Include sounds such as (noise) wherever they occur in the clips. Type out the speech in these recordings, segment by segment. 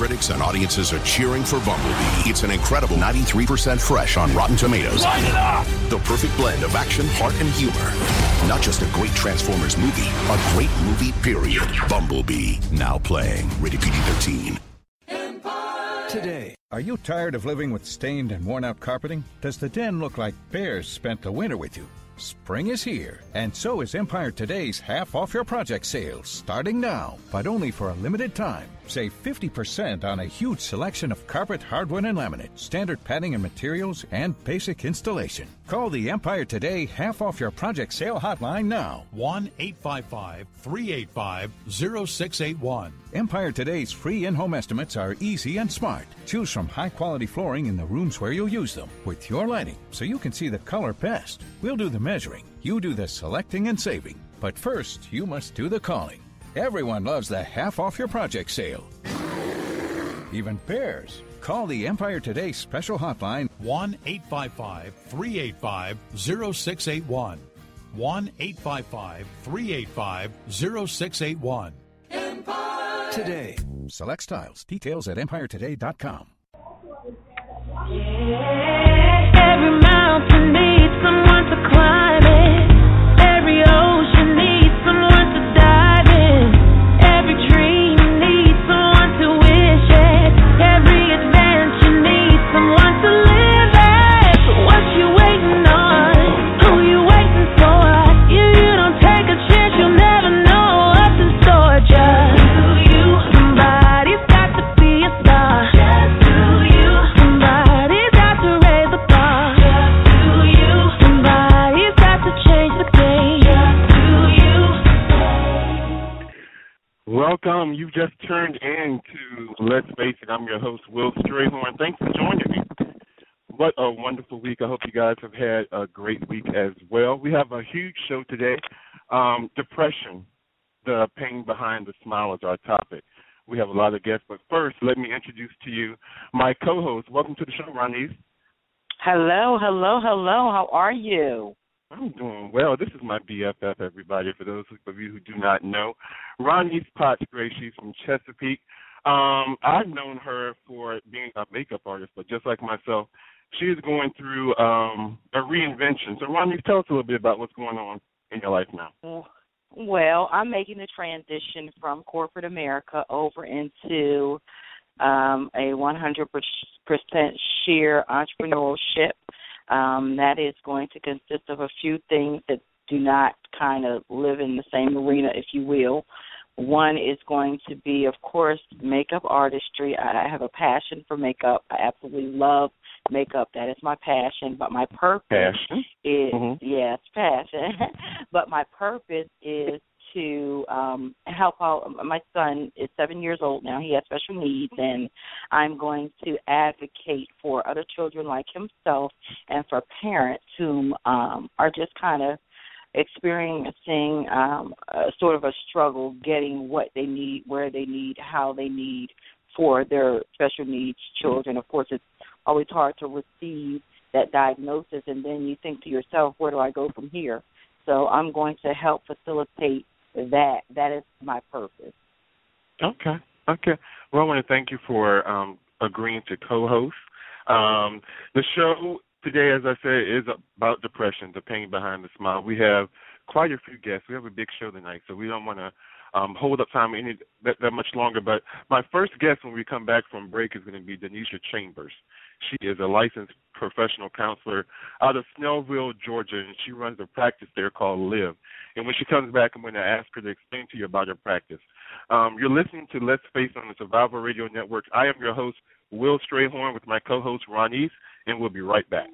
critics and audiences are cheering for Bumblebee. It's an incredible 93% fresh on Rotten Tomatoes. Light it up! The perfect blend of action, heart, and humor. Not just a great Transformers movie, a great movie, period. Bumblebee, now playing. Rated PG 13. Today, are you tired of living with stained and worn out carpeting? Does the den look like bears spent the winter with you? Spring is here, and so is Empire Today's half off your project sale, starting now, but only for a limited time. Save 50% on a huge selection of carpet, hardwood, and laminate, standard padding and materials, and basic installation. Call the Empire Today half off your project sale hotline now. 1 855 385 0681. Empire Today's free in home estimates are easy and smart. Choose from high quality flooring in the rooms where you'll use them with your lighting so you can see the color best. We'll do the measuring, you do the selecting and saving. But first, you must do the calling. Everyone loves the half off your project sale. Even bears. Call the Empire Today special hotline 1 855 385 0681. 1 855 385 0681. today. Select styles. Details at empiretoday.com. Every mountain needs someone to climb Welcome. You've just turned in to Let's Face It. I'm your host, Will Strayhorn. Thanks for joining me. What a wonderful week. I hope you guys have had a great week as well. We have a huge show today. Um, depression, the pain behind the smile is our topic. We have a lot of guests, but first, let me introduce to you my co host. Welcome to the show, Ronnie. Hello, hello, hello. How are you? I'm doing well. This is my BFF, everybody. For those of you who do not know, Ronnie's Potts. She's from Chesapeake. Um, I've known her for being a makeup artist, but just like myself, she is going through um, a reinvention. So, Ronnie, tell us a little bit about what's going on in your life now. Well, I'm making the transition from corporate America over into um, a 100% sheer entrepreneurship. Um, that is going to consist of a few things that do not kind of live in the same arena, if you will. One is going to be, of course, makeup artistry. I have a passion for makeup. I absolutely love makeup. That is my passion. But my purpose Passion. is Mhm. yes, passion. (laughs) but my purpose is to um help out. My son is seven years old now. He has special needs and i'm going to advocate for other children like himself and for parents who um are just kind of experiencing um a sort of a struggle getting what they need where they need how they need for their special needs children. Of course it's always hard to receive that diagnosis and then you think to yourself where do i go from here? So i'm going to help facilitate that that is my purpose Okay. Okay. Well, I want to thank you for um, agreeing to co-host. Um, the show today, as I said, is about depression, the pain behind the smile. We have quite a few guests. We have a big show tonight, so we don't want to um, hold up time any that, that much longer. But my first guest when we come back from break is going to be Denisha Chambers. She is a licensed professional counselor out of Snellville, Georgia, and she runs a practice there called Live. And when she comes back, I'm going to ask her to explain to you about her practice. Um, you're listening to Let's Face on the Survival Radio Network. I am your host, Will Strayhorn, with my co-host Ron East, and we'll be right back.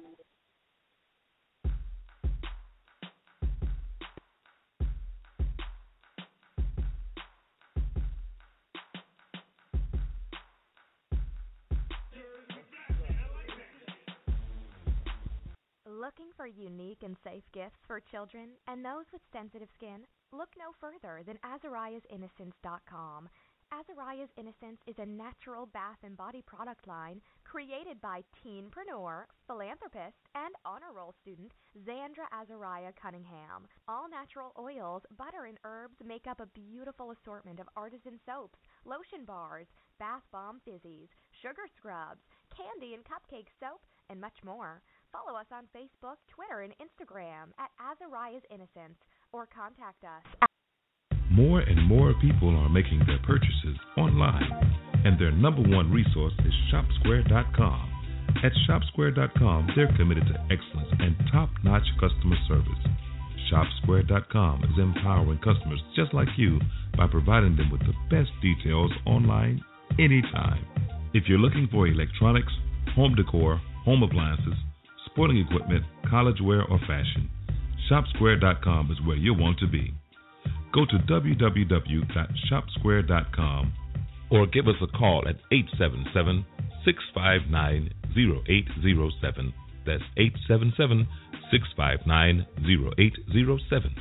Looking for unique and safe gifts for children and those with sensitive skin? Look no further than AzariahsInnocence.com. Azariah's Innocence is a natural bath and body product line created by teenpreneur, philanthropist, and honor roll student Zandra Azariah Cunningham. All natural oils, butter, and herbs make up a beautiful assortment of artisan soaps, lotion bars, bath bomb fizzies, sugar scrubs, candy and cupcake soap, and much more. Follow us on Facebook, Twitter, and Instagram at Azariah's Innocence or contact us more and more people are making their purchases online, and their number one resource is ShopSquare.com. At ShopSquare.com, they're committed to excellence and top notch customer service. ShopSquare.com is empowering customers just like you by providing them with the best details online anytime. If you're looking for electronics, home decor, home appliances, sporting equipment, college wear, or fashion, ShopSquare.com is where you'll want to be. Go to www.shopsquare.com or give us a call at 877 659 0807. That's 877 659 0807.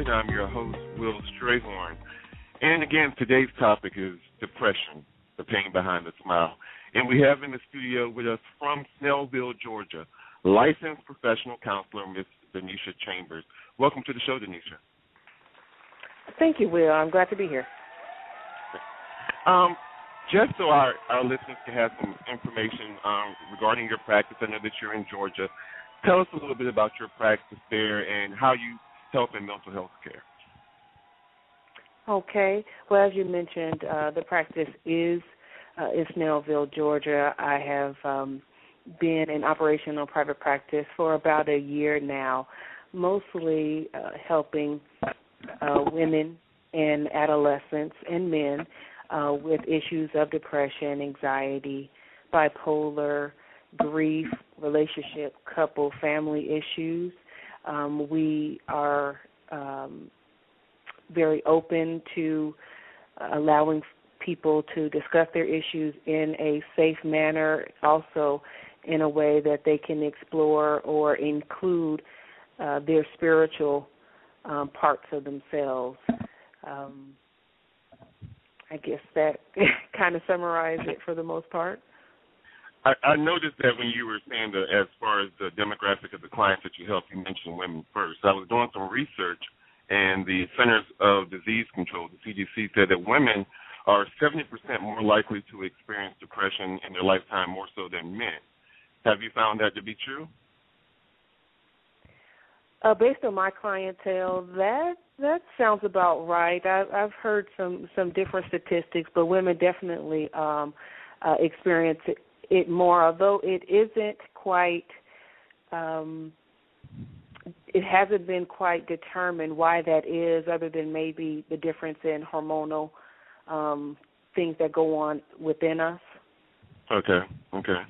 Let's Face It. I'm your host, Will Strayhorn. And again, today's topic is depression, the pain behind the smile. And we have in the studio with us from Snellville, Georgia, licensed professional counselor, Miss Denisha Chambers. Welcome to the show, Denisha. Thank you, Will. I'm glad to be here. Um, just so our, our listeners can have some information um, regarding your practice, I know that you're in Georgia. Tell us a little bit about your practice there and how you help in mental health care. Okay. Well, as you mentioned, uh, the practice is uh, in Snellville, Georgia. I have um, been in operational private practice for about a year now, mostly uh, helping uh, women and adolescents and men uh, with issues of depression, anxiety, bipolar, grief, relationship, couple, family issues. Um, we are um, very open to allowing people to discuss their issues in a safe manner, also in a way that they can explore or include uh, their spiritual um, parts of themselves. Um, I guess that (laughs) kind of summarizes it for the most part. I, I noticed that when you were saying that as far as the demographic of the clients that you help, you mentioned women first. I was doing some research and the Centers of Disease Control, the CDC, said that women are 70% more likely to experience depression in their lifetime more so than men. Have you found that to be true? Uh, based on my clientele, that that sounds about right. I've, I've heard some some different statistics, but women definitely um, uh, experience it, more. Although it isn't quite um, it hasn't been quite determined why that is, other than maybe the difference in hormonal um, things that go on within us. Okay, okay.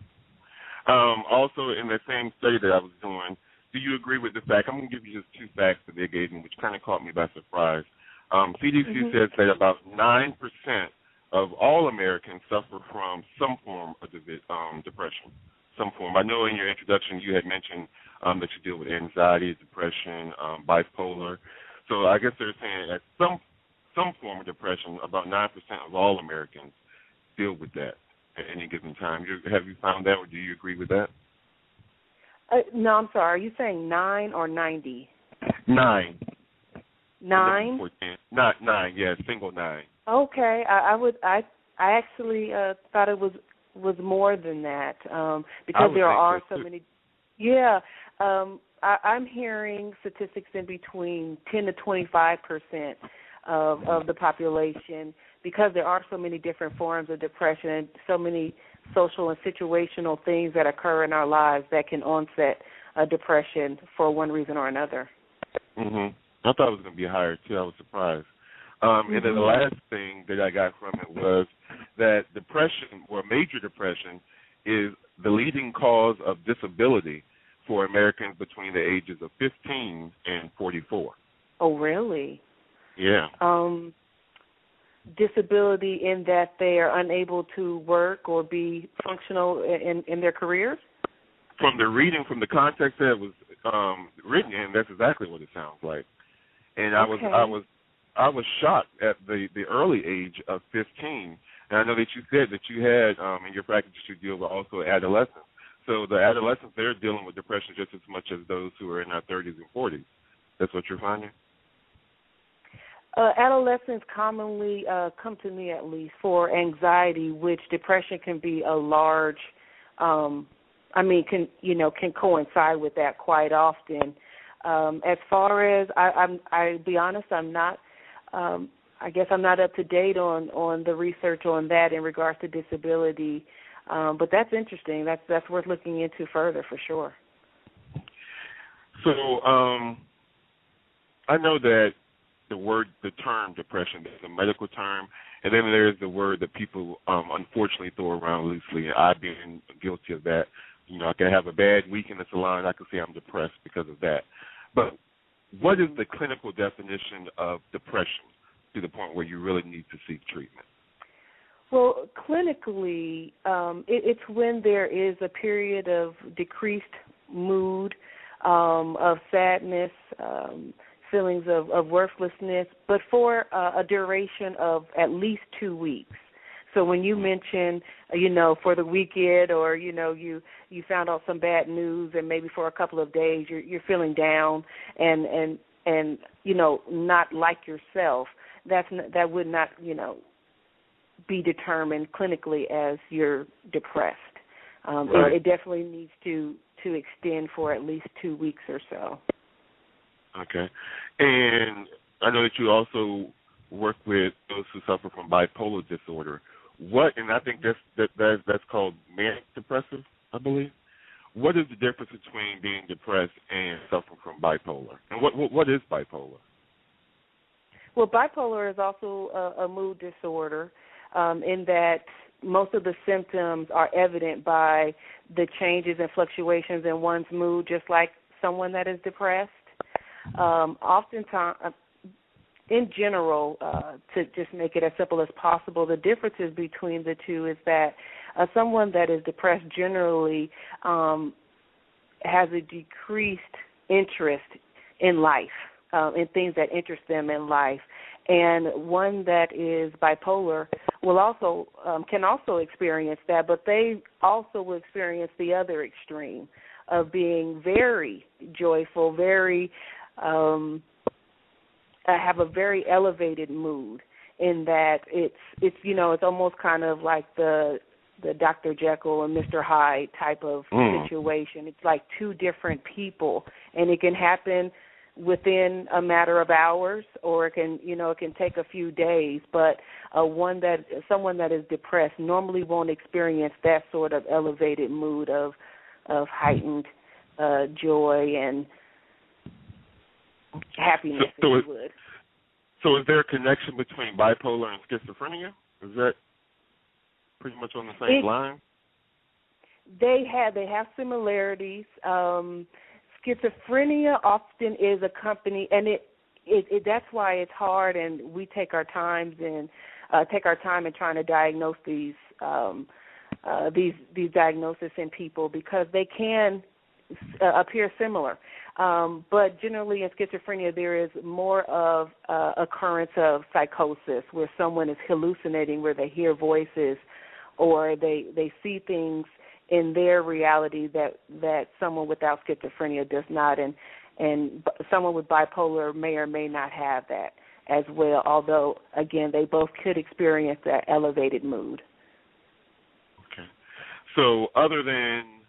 Um, also, in that same study that I was doing, do you agree with the fact? I'm going to give you just two facts that they gave me, which kind of caught me by surprise. Um, CDC mm-hmm. says that about nine percent of all Americans suffer from some form of um, depression, some form. I know in your introduction you had mentioned um, that you deal with anxiety, depression, um, bipolar. So I guess they're saying that some some form of depression, about nine percent of all Americans deal with that at any given time. You, have you found that, or do you agree with that? Uh, no, I'm sorry. Are you saying nine or ninety? Nine. Nine. Not nine. Yeah, single nine. Okay, I, I would. I I actually uh, thought it was was more than that um, because there are so, so many. Yeah, um, I, I'm hearing statistics in between 10 to 25 percent of of the population because there are so many different forms of depression and so many social and situational things that occur in our lives that can onset a depression for one reason or another. Mhm. I thought it was going to be higher too. I was surprised. Um. And then the mm-hmm. last thing that I got from it was that depression or major depression is the leading cause of disability for Americans between the ages of 15 and 44. Oh, really? Yeah. Um, disability in that they are unable to work or be functional in in their careers? From the reading, from the context that it was um, written in, that's exactly what it sounds like. And I was I was I was shocked at the the early age of 15. And I know that you said that you had um, in your practice you deal with also adolescents. So the adolescents they're dealing with depression just as much as those who are in their 30s and 40s. That's what you're finding. Uh, adolescents commonly uh, come to me at least for anxiety, which depression can be a large. Um, I mean, can you know can coincide with that quite often. Um, as far as I, I'm, I be honest, I'm not. Um, I guess I'm not up to date on on the research on that in regards to disability. Um, but that's interesting. That's that's worth looking into further for sure. So um, I know that the word, the term depression is a medical term, and then there's the word that people um, unfortunately throw around loosely. And I've been guilty of that. You know, I can have a bad week in the salon. I can say I'm depressed because of that. But what is the clinical definition of depression to the point where you really need to seek treatment? Well, clinically, um, it, it's when there is a period of decreased mood, um, of sadness, um, feelings of, of worthlessness, but for uh, a duration of at least two weeks. So when you mention, you know, for the weekend, or you know, you you found out some bad news, and maybe for a couple of days you're you're feeling down and and and you know not like yourself. That's n- that would not you know be determined clinically as you're depressed. Um, it- Right. it, definitely needs to to extend for at least two weeks or so. Okay. And I know that you also work with those who suffer from bipolar disorder. What and I think that's that, that that's called manic depressive, I believe. What is the difference between being depressed and suffering from bipolar? And what what, what is bipolar? Well, bipolar is also a, a mood disorder um, in that most of the symptoms are evident by the changes and fluctuations in one's mood, just like someone that is depressed. Um, oftentimes, in general, uh, to just make it as simple as possible, the differences between the two is that uh, someone that is depressed generally um, has a decreased interest in life, um, in things that interest them in life, and one that is bipolar will also um, can also experience that, but they also will experience the other extreme of being very joyful, very um, uh, have a very elevated mood in that it's it's you know it's almost kind of like the the Dr. Jekyll and Mr. Hyde type of Mm. situation. It's like two different people and it can happen within a matter of hours or it can you know it can take a few days but uh, one that someone that is depressed normally won't experience that sort of elevated mood of of heightened uh joy and happiness So- so if you would So is there a connection between bipolar and schizophrenia? Is that pretty much on the same It- line? they have they have similarities. Um, schizophrenia often is accompanied, and it, it it that's why it's hard, and we take our times and uh, take our time in trying to diagnose these um, uh, these these diagnoses in people because they can uh, appear similar. Um, but generally, in schizophrenia, there is more of uh, occurrence of psychosis, where someone is hallucinating, where they hear voices, or they they see things in their reality that that someone without schizophrenia does not, and and someone with bipolar may or may not have that as well. Although again, they both could experience that elevated mood. Okay. So other than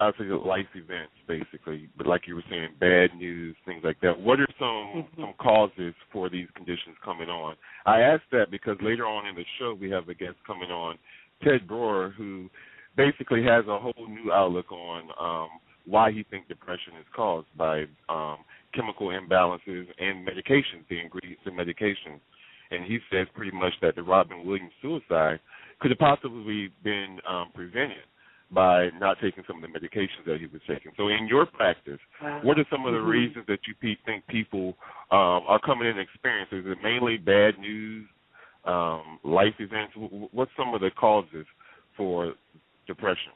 I think life events basically, but like you were saying, bad news, things like that. What are some Mhm. some causes for these conditions coming on? I ask that because later on in the show we have a guest coming on, Ted Brewer, who basically has a whole new outlook on um, why he thinks depression is caused by um, chemical imbalances and medications, the ingredients in medications. And he says pretty much that the Robin Williams suicide could have possibly been um, prevented by not taking some of the medications that he was taking. So, in your practice, Wow. what are some of the Mhm. reasons that you pe- think people um, are coming in and experiencing? Is it mainly bad news, um, life events? Wh- wh- What's some of the causes for depression?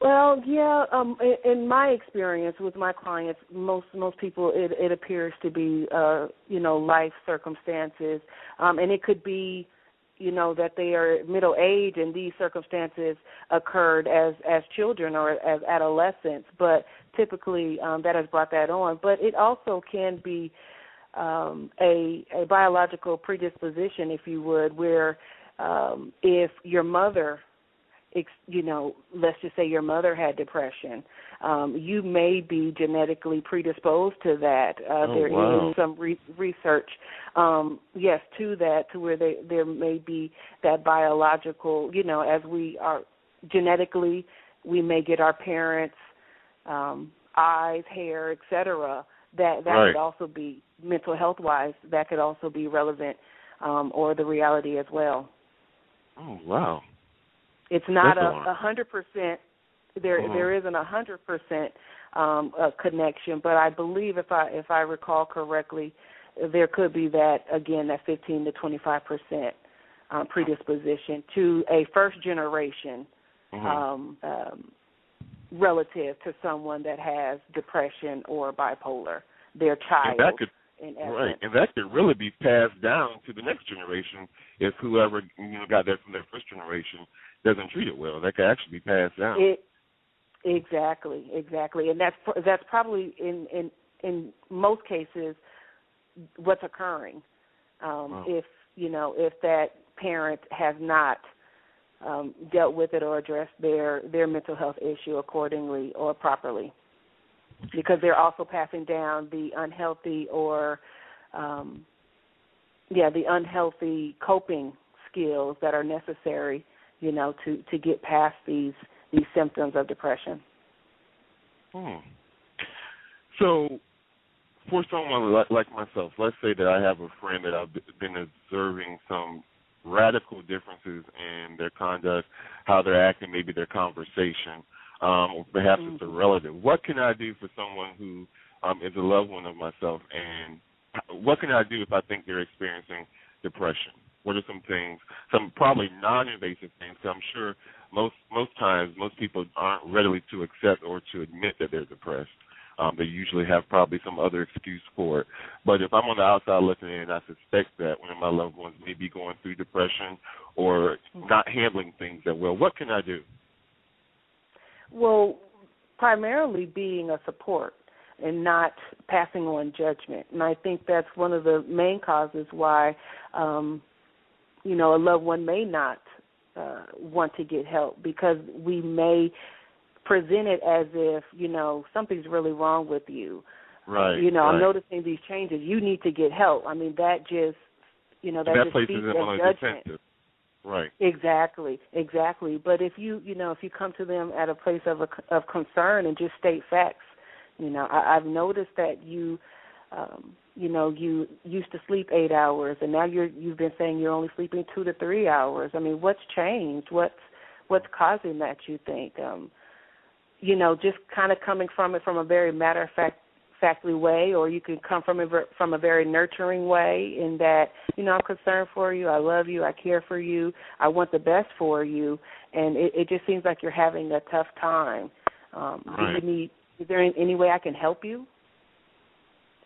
Well, yeah. Um, in, in my experience with my clients, most most people, it, it appears to be, uh, you know, life circumstances, um, and it could be, you know, that they are middle age and these circumstances occurred as as children or as adolescents, but typically um, that has brought that on. But it also can be um, a a biological predisposition, if you would, where um, if your mother you know, let's just say your mother had depression, um, you may be genetically predisposed to that. Uh, Oh, there is wow. some re- research, um, yes, to that, to where they, there may be that biological, you know, as we are genetically, we may get our parents' um, eyes, hair, etc. That that Right. could also be mental health wise. That could also be relevant, um, or the reality as well. Oh, wow. It's not That's a hundred percent. There Mhm. there isn't a hundred percent um a connection, but I believe if I if I recall correctly, there could be that again that fifteen to twenty five percent um, predisposition to a first generation Mhm. um, um, relative to someone that has depression or bipolar, their child. and that could right, and that could really be passed down to the next generation if whoever you know got that from their first generation doesn't treat it well. That could actually be passed down. It exactly, exactly, and that's that's probably in in in most cases what's occurring. Um, Wow. If you know if that parent has not um, dealt with it or addressed their their mental health issue accordingly or properly, because they're also passing down the unhealthy or um, yeah the unhealthy coping skills that are necessary you know to to get past these these symptoms of depression Hmm. So, for someone like, like myself, let's say that I have a friend that I've been observing some radical differences in their conduct, how they're acting, maybe their conversation, um, or perhaps it's a relative. What can I do for someone who um, is a loved one of myself, and what can I do if I think they're experiencing depression? What are some things, some probably non-invasive things? 'cause I'm sure most most times most people aren't readily to accept or to admit that they're depressed. Um, they usually have probably some other excuse for it. But if I'm on the outside looking in, I suspect that one of my loved ones may be going through depression or not handling things that well. What can I do? well primarily being a support and not passing on judgment and i think that's one of the main causes why um you know a loved one may not uh want to get help because we may present it as if you know something's really wrong with you Right. you know right. i'm noticing these changes you need to get help i mean that just you know that, that just places speaks them of on a judgment defensive. Right. Exactly, exactly. But if you, you know, if you come to them at a place of a, of concern and just state facts, you know, I, I've noticed that you, um, you know, you used to sleep eight hours, and now you're you've been saying you're only sleeping two to three hours. I mean, what's changed? What's what's causing that? You think? Um, you know, just kind of coming from it from a very matter of fact factly way, or you can come from a from a very nurturing way in that you know I'm concerned for you, I love you, I care for you, I want the best for you, and it, it just seems like you're having a tough time. Um, Right. Do you need? Is there any, any way I can help you?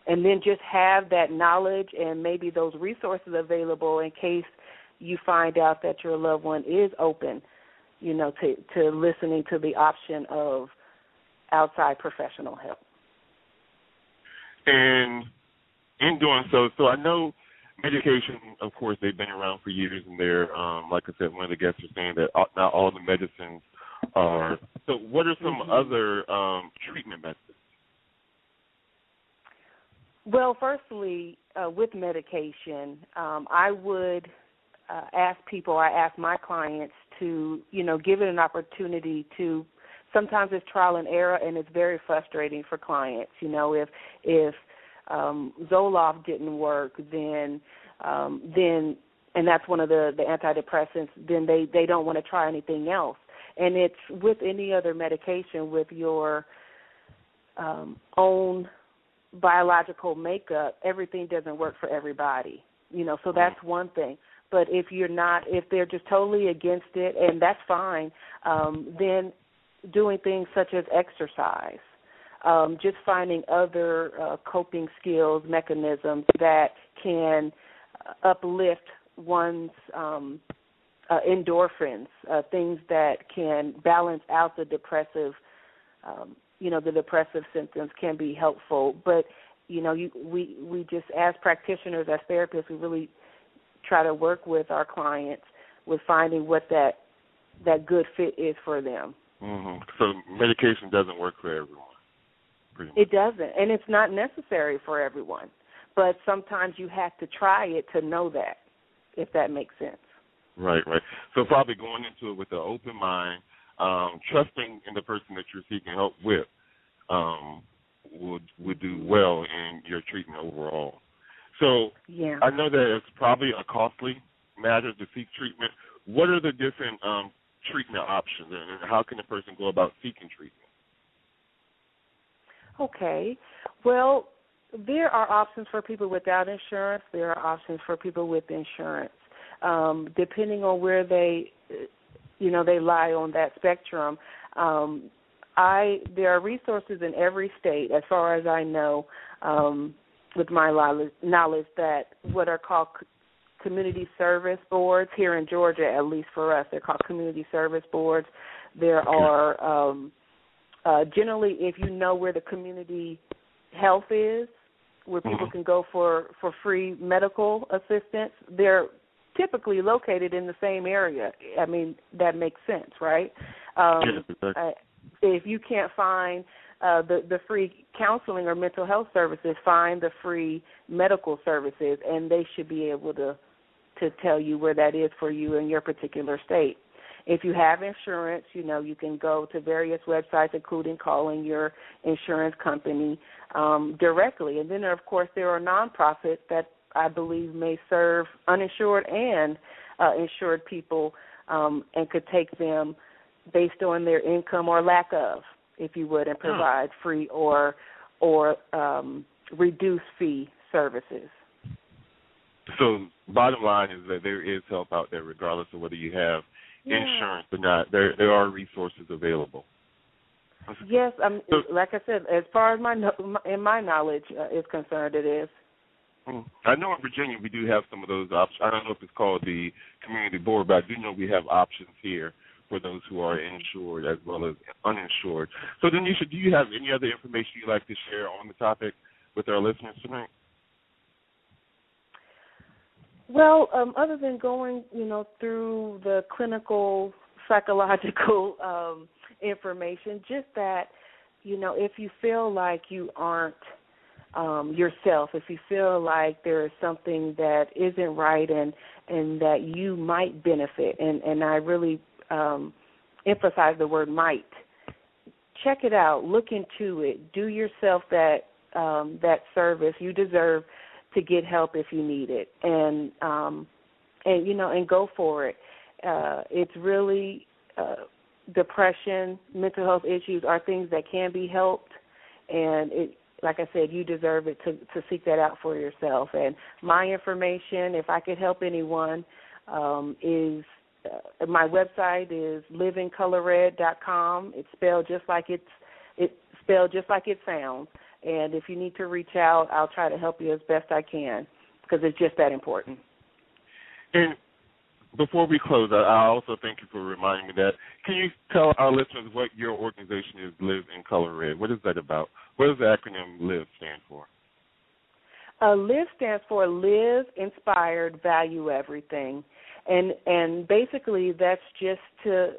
And then just have that knowledge and maybe those resources available in case you find out that your loved one is open, you know, to to listening to the option of outside professional help. And in doing so, so I know medication, of course, they've been around for years, and they're, um, like I said, one of the guests was saying that not all the medicines are. So, what are some Mhm. other um, treatment methods? Well, firstly, uh, with medication, um, I would uh, ask people, I ask my clients to, you know, give it an opportunity to. Sometimes it's trial and error, and it's very frustrating for clients. You know, if if um, Zoloft didn't work, then um, then and that's one of the the antidepressants. Then they they don't want to try anything else. and it's with any other medication with your um, own biological makeup. Everything doesn't work for everybody, you know. So that's one thing. But if you're not, if they're just totally against it, and that's fine, um, then doing things such as exercise, um, just finding other uh, coping skills, mechanisms that can uh, uplift one's um, uh, endorphins, uh, things that can balance out the depressive, um, you know, the depressive symptoms can be helpful. But you know, you, we we just as practitioners, as therapists, we really try to work with our clients with finding what that that good fit is for them. Mm-hmm. So medication doesn't work for everyone. It doesn't, and it's not necessary for everyone. But sometimes you have to try it to know that, if that makes sense. Right, right. So probably going into it with an open mind, um, trusting in the person that you're seeking help with, um, would would do well in your treatment overall. So yeah. I know that it's probably a costly matter to seek treatment. What are the different um, treatment options, and how can a person go about seeking treatment? Okay. Well, there are options for people without insurance. There are options for people with insurance. Um, depending on where they, you know, they lie on that spectrum. Um, I there are resources in every state, as far as I know, um, with my knowledge, that what are called community service boards here in Georgia, at least for us, they're called community service boards. There are um, uh, generally, if you know where the community health is, where people Mhm. can go for for free medical assistance, they're typically located in the same area. I mean, that makes sense, right? Um, Yes, exactly. uh, if you can't find uh, the the free counseling or mental health services, find the free medical services, and they should be able to to tell you where that is for you in your particular state. If you have insurance, you know you can go to various websites, including calling your insurance company um, directly. And then, of course, there are nonprofits that I believe may serve uninsured and uh, insured people um, and could take them based on their income or lack of, if you would, and provide free or or um, reduced fee services. So bottom line is that there is help out there, regardless of whether you have Yeah. insurance or not. There there are resources available. Yes, um, So- like I said, as far as my in my knowledge uh, is concerned, it is. I know in Virginia we do have some of those options. I don't know if it's called the community board, but I do know we have options here for those who are insured as well as uninsured. So, then, Denisha, do you have any other information you'd like to share on the topic with our listeners tonight? Well, um, other than going, you know, through the clinical psychological um, information, just that, you know, if you feel like you aren't um, yourself, if you feel like there is something that isn't right and and that you might benefit, and and I really um, emphasize the word might. Check it out, look into it, do yourself that um, that service. You deserve to get help if you need it, and um, and you know, and go for it. Uh, it's really uh, depression, mental health issues are things that can be helped, and it, like I said, you deserve it to to seek that out for yourself. And my information, if I could help anyone, um, is uh, my website is livingcolorred.com. It's spelled just like it's it's spelled just like it sounds. And if you need to reach out, I'll try to help you as best I can because it's just that important. And before we close, I I also thank you for reminding me that. Can you tell our listeners what your organization is, Live in Color Red? What is that about? What does the acronym LIVE stand for? Uh, LIVE stands for Live Inspired Value Everything, and and basically that's just to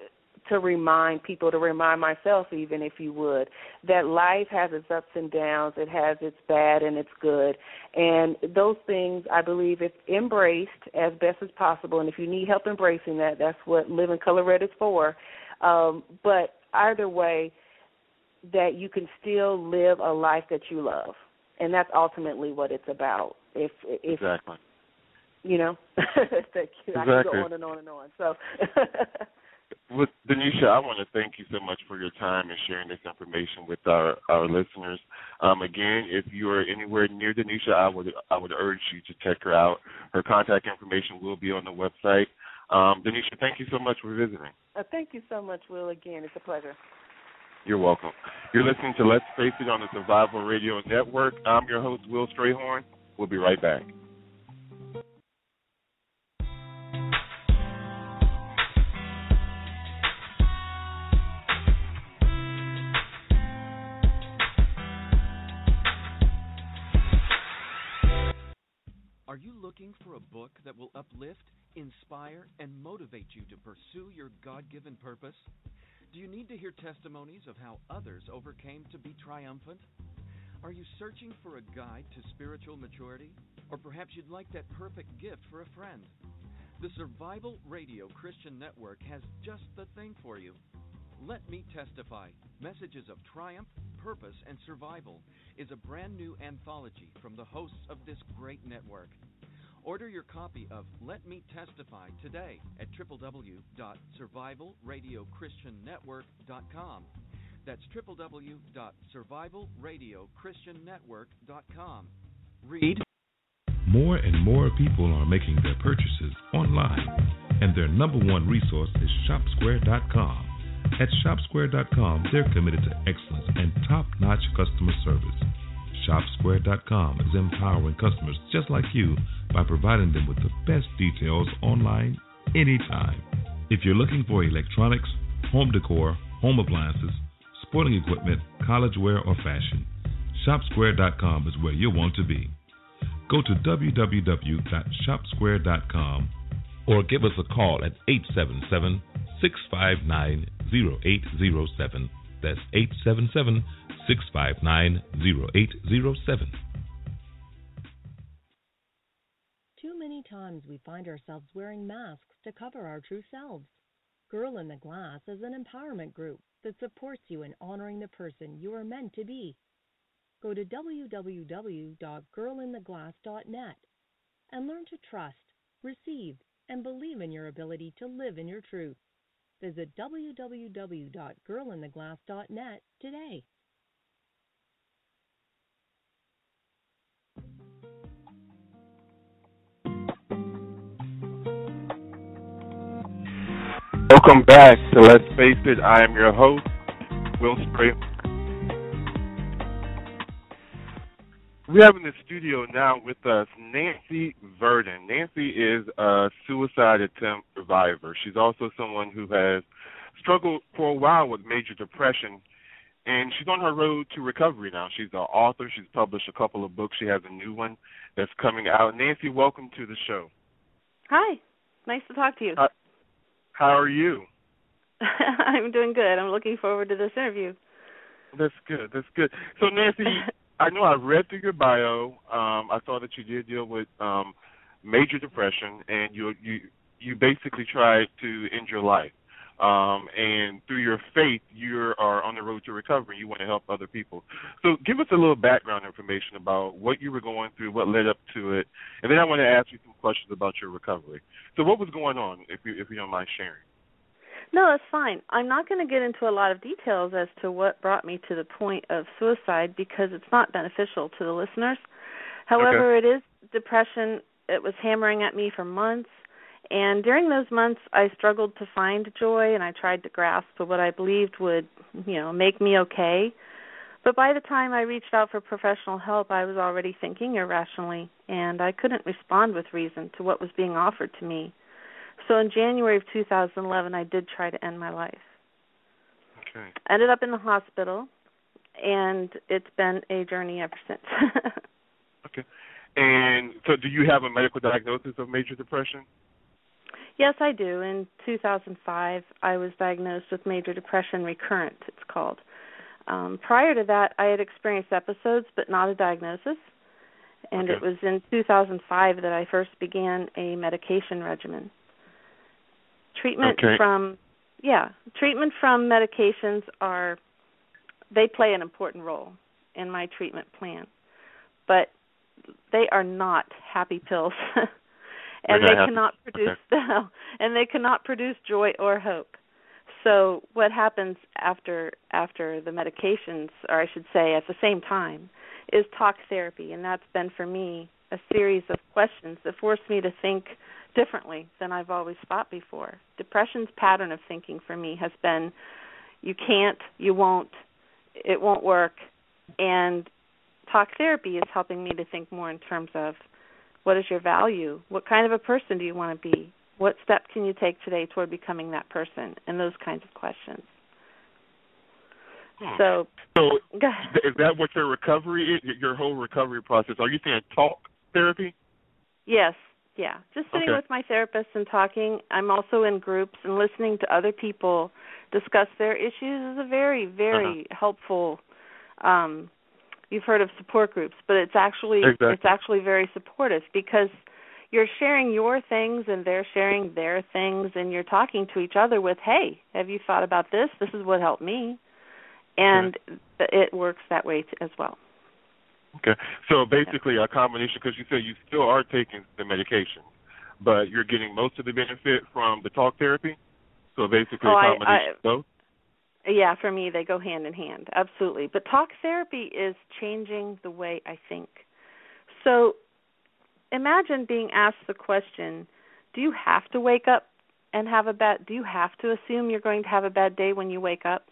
to remind people, to remind myself, even if you would, that life has its ups and downs, it has its bad and its good, and those things I believe if embraced as best as possible, and if you need help embracing that, that's what Living in Color Red is for. Um, but either way, that you can still live a life that you love and that's ultimately what it's about. If if Exactly. you know, (laughs) thank you. I can Exactly. go on and on and on. So (laughs) Well, Denisha, I want to thank you so much for your time and sharing this information with our our listeners. Um, again, if you are anywhere near Denisha, I would I would urge you to check her out. Her contact information will be on the website. Um, Denisha, thank you so much for visiting. Uh, thank you so much, Will. Again, it's a pleasure. You're welcome. You're listening to Let's Face It on the Survival Radio Network. I'm your host, Will Strayhorn. We'll be right back. You looking for a book that will uplift, inspire, and motivate you to pursue your God given purpose? Do you need to hear testimonies of how others overcame to be triumphant? Are you searching for a guide to spiritual maturity? Or perhaps you'd like that perfect gift for a friend? The Survival Radio Christian Network has just the thing for you. Let Me Testify Messages of Triumph, Purpose, and Survival is a brand new anthology from the hosts of this great network. Order your copy of Let Me Testify today at www.survivalradiochristiannetwork.com. That's www.survivalradiochristiannetwork.com. Read. More and more people are making their purchases online, and their number one resource is ShopSquare.com. At ShopSquare.com, they're committed to excellence and top notch customer service. ShopSquare.com is empowering customers just like you by providing them with the best details online anytime. If you're looking for electronics, home decor, home appliances, sporting equipment, college wear, or fashion, ShopSquare.com is where you'll want to be. Go to www.shopsquare.com or give us a call at 877 659 0807. That's 877 659 0807. Too many times we find ourselves wearing masks to cover our true selves. Girl in the Glass is an empowerment group that supports you in honoring the person you are meant to be. Go to www.girlintheglass.net and learn to trust, receive, and believe in your ability to live in your truth. Visit www.girlintheglass.net today. Welcome back to Let's Face It. I am your host, Will Spray. We have in the studio now with us Nancy Verdon. Nancy is a suicide attempt survivor. She's also someone who has struggled for a while with major depression, and she's on her road to recovery now. She's an author. She's published a couple of books. She has a new one that's coming out. Nancy, welcome to the show. Hi. Nice to talk to you. Hi. How are you? (laughs) I'm doing good. I'm looking forward to this interview. That's good. That's good. So Nancy, (laughs) I know I read through your bio. Um, I saw that you did deal with um, major depression, and you you you basically tried to end your life. Um, and through your faith, you are on the road to recovery. You want to help other people. So, give us a little background information about what you were going through, what led up to it, and then I want to ask you some questions about your recovery. So, what was going on, if you if you don't mind sharing? No, that's fine. I'm not going to get into a lot of details as to what brought me to the point of suicide because it's not beneficial to the listeners. However, Okay. it is depression. It was hammering at me for months. And during those months, I struggled to find joy and I tried to grasp what I believed would, you know, make me okay. But by the time I reached out for professional help, I was already thinking irrationally and I couldn't respond with reason to what was being offered to me. So in January of 2011, I did try to end my life. Okay. Ended up in the hospital, and it's been a journey ever since. (laughs) Okay. And so, do you have a medical diagnosis of major depression? Yes, I do. In 2005, I was diagnosed with major depression recurrent, it's called. Um, prior to that, I had experienced episodes, but not a diagnosis. And it was in 2005 that I first began a medication regimen. Treatment Okay. from yeah, treatment from medications are they play an important role in my treatment plan. But they are not happy pills. (laughs) and they cannot produce (laughs) and they cannot produce joy or hope. so what happens after after the medications, or I should say, at the same time, is talk therapy, and that's been for me a series of questions that force me to think differently than I've always thought before. Depression's pattern of thinking for me has been you can't, you won't, it won't work, and talk therapy is helping me to think more in terms of what is your value? What kind of a person do you want to be? What step can you take today toward becoming that person? And those kinds of questions. Hmm. So, so is that what your recovery is? Your whole recovery process? Are you saying talk therapy? Yes, yeah. Just sitting Okay. with my therapist and talking. I'm also in groups and listening to other people discuss their issues is a very, very helpful. Um, you've heard of support groups, but it's actually Exactly. it's actually very supportive because you're sharing your things and they're sharing their things and you're talking to each other with, "Hey, have you thought about this? This is what helped me." And th- it works that way t- as well. Okay. So basically, a combination because you said you still are taking the medication, but you're getting most of the benefit from the talk therapy. So basically, Oh, a I- combination I- of both. Yeah, for me they go hand in hand. Absolutely. But talk therapy is changing the way I think. So imagine being asked the question, do you have to wake up and have a bad do you have to assume you're going to have a bad day when you wake up?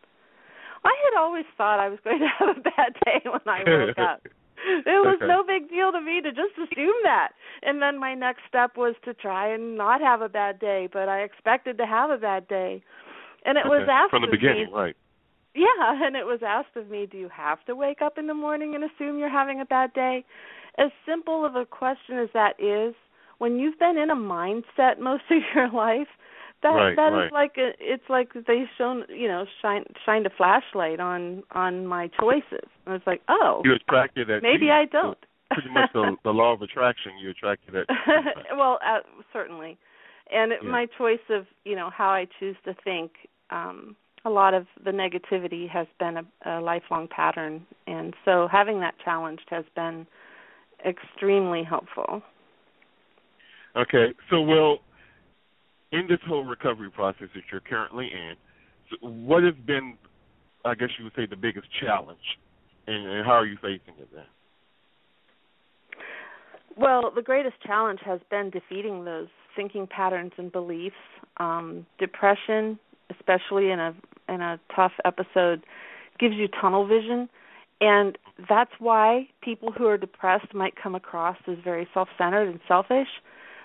I had always thought I was going to have a bad day (laughs) when I woke up. (laughs) It was no big deal to me to just assume that. And then my next step was to try and not have a bad day, but I expected to have a bad day. And it was asked from the beginning, me, right? yeah, and it was asked of me, do you have to wake up in the morning and assume you're having a bad day? As simple of a question as that is, when you've been in a mindset most (laughs) of your life, that Right, that is right. like a, it's like they shown you know shine shined a flashlight on on my choices. And it's like, oh, You attracted that. maybe you. I don't. Pretty much the, the law of attraction. You attracted that. (laughs) well, uh, certainly, and it, Yeah. my choice of you know how I choose to think. Um, a lot of the negativity has been a, a lifelong pattern, and so having that challenged has been extremely helpful. Okay. So, well, in this whole recovery process that you're currently in, so what has been, I guess you would say, the biggest challenge, and, and how are you facing it then? Well, the greatest challenge has been defeating those thinking patterns and beliefs. Um, depression, especially in a in a tough episode, gives you tunnel vision, and that's why people who are depressed might come across as very self-centered and selfish,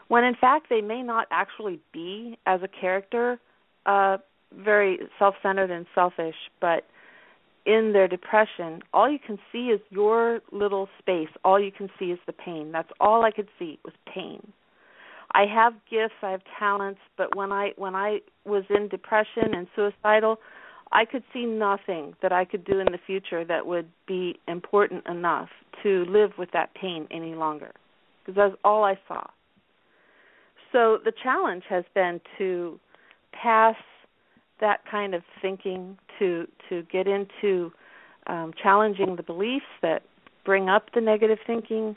when in fact they may not actually be as a character uh, very self-centered and selfish, but in their depression, all you can see is your little space. All you can see is the pain. That's all I could see was pain. I have gifts, I have talents, but when I when I was in depression and suicidal, I could see nothing that I could do in the future that would be important enough to live with that pain any longer. Because that's all I saw. So the challenge has been to pass that kind of thinking to to get into um, challenging the beliefs that bring up the negative thinking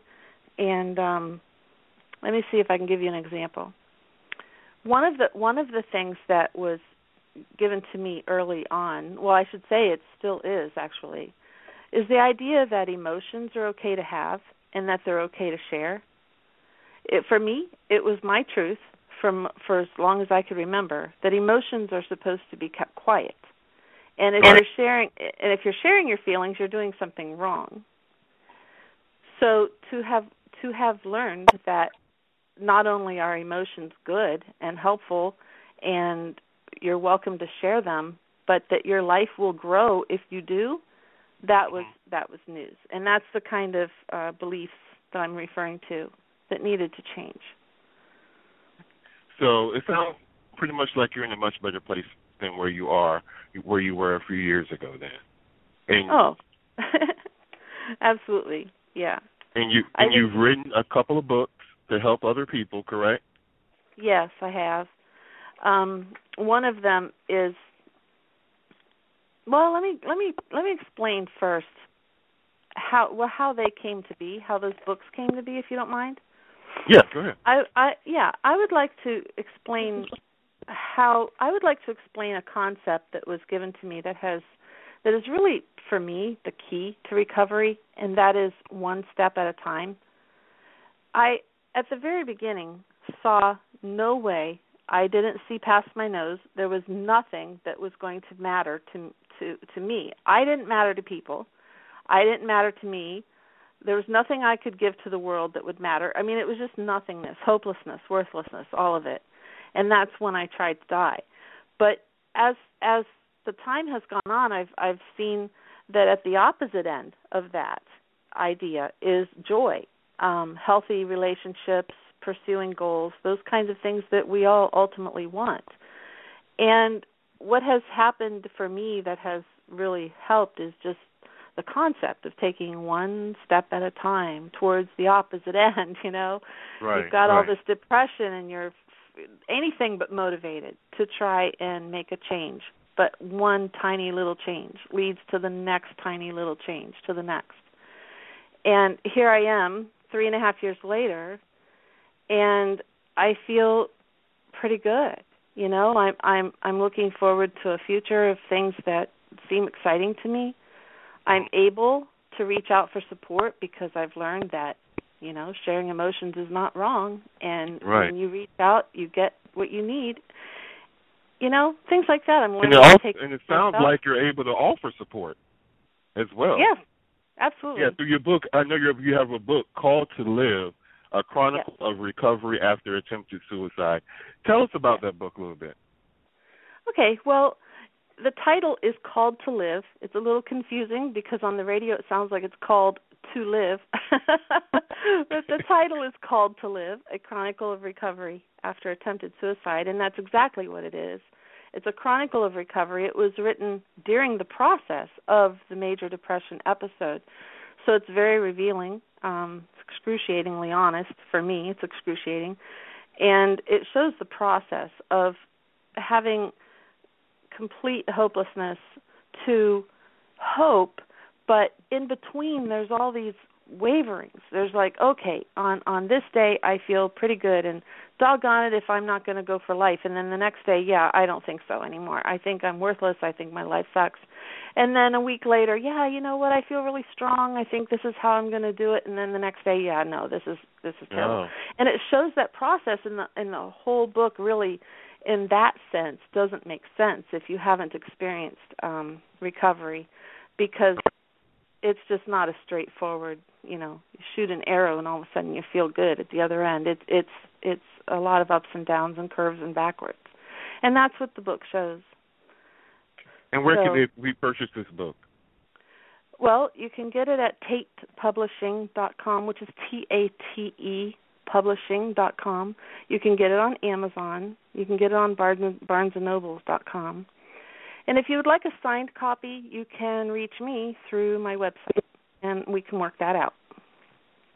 and um, let me see if I can give you an example. One of the one of the things that was given to me early on, well I should say it still is actually, is the idea that emotions are okay to have and that they're okay to share. It for me, it was my truth from for as long as I could remember that emotions are supposed to be kept quiet. And if you're sharing and if you're sharing your feelings, you're doing something wrong. So to have to have learned that not only are emotions good and helpful and you're welcome to share them, but that your life will grow if you do, that was that was news. And that's the kind of uh beliefs that I'm referring to that needed to change. So it sounds pretty much like you're in a much better place than where you are, where you were a few years ago. Then, and Oh. (laughs) Absolutely. Yeah. and you and you've written a couple of books to help other people, correct? Yes, I have. Um, one of them is well, let me let me let me explain first how well how they came to be, how those books came to be if you don't mind. Yeah, go ahead. I I yeah, I would like to explain how I would like to explain a concept that was given to me that has that is really for me the key to recovery and that is one step at a time. I at the very beginning saw no way I didn't see past my nose. There was nothing that was going to matter to to to me. I didn't matter to people. I didn't matter to me. There was nothing I could give to the world that would matter. I mean, it was just nothingness, hopelessness, worthlessness, all of it. And that's when I tried to die. But as as the time has gone on, I've I've seen that at the opposite end of that idea is joy, um, healthy relationships, pursuing goals, those kinds of things that we all ultimately want. And what has happened for me that has really helped is just the concept of taking one step at a time towards the opposite (laughs) end, you know. Right. You've got right. all this depression and you're anything but motivated to try and make a change. But one tiny little change leads to the next tiny little change, to the next. And here I am, three and a half years later, and I feel pretty good. You know, I'm I'm I'm looking forward to a future of things that seem exciting to me. I'm able to reach out for support because I've learned that, you know, sharing emotions is not wrong and Right. when you reach out, you get what you need. You know, things like that. I'm And it, to also, take and it sounds like you're able to offer support as well. Yeah. Absolutely. Yeah, through your book, I know you you have a book called To Live, a chronicle of recovery after attempted suicide. Tell us about that book a little bit. Okay, well, the title is called To Live. It's a little confusing because on the radio it sounds like it's called To Live. (laughs) but the title is called To Live, a chronicle of recovery after attempted suicide, and that's exactly what it is. It's a chronicle of recovery. It was written during the process of the major depression episode. So it's very revealing. Um, it's excruciatingly honest for me. It's excruciating. And it shows the process of having complete hopelessness to hope but in between there's all these waverings. There's like okay on on this day i feel pretty good and doggone it if i'm not going to go for life. And then the next day yeah i don't think so anymore. I think i'm worthless. I think my life sucks. And then a week later yeah you know what? I feel really strong. I think this is how i'm going to do it. And then the next day yeah no this is this is terrible. Oh. and it shows that process in the in the whole book really in that sense doesn't make sense if you haven't experienced um recovery. Because it's just not a straightforward you know you shoot an arrow and all of a sudden you feel good at the other end it's it's it's a lot of ups and downs and curves and backwards and that's what the book shows And where So- can we purchase this book? Well, you can get it at tatepublishing.com, which is T A T E publishing.com. You can get it on Amazon. You can get it on Barnes and barnesandnobles.com. And if you would like a signed copy, you can reach me through my website and we can work that out.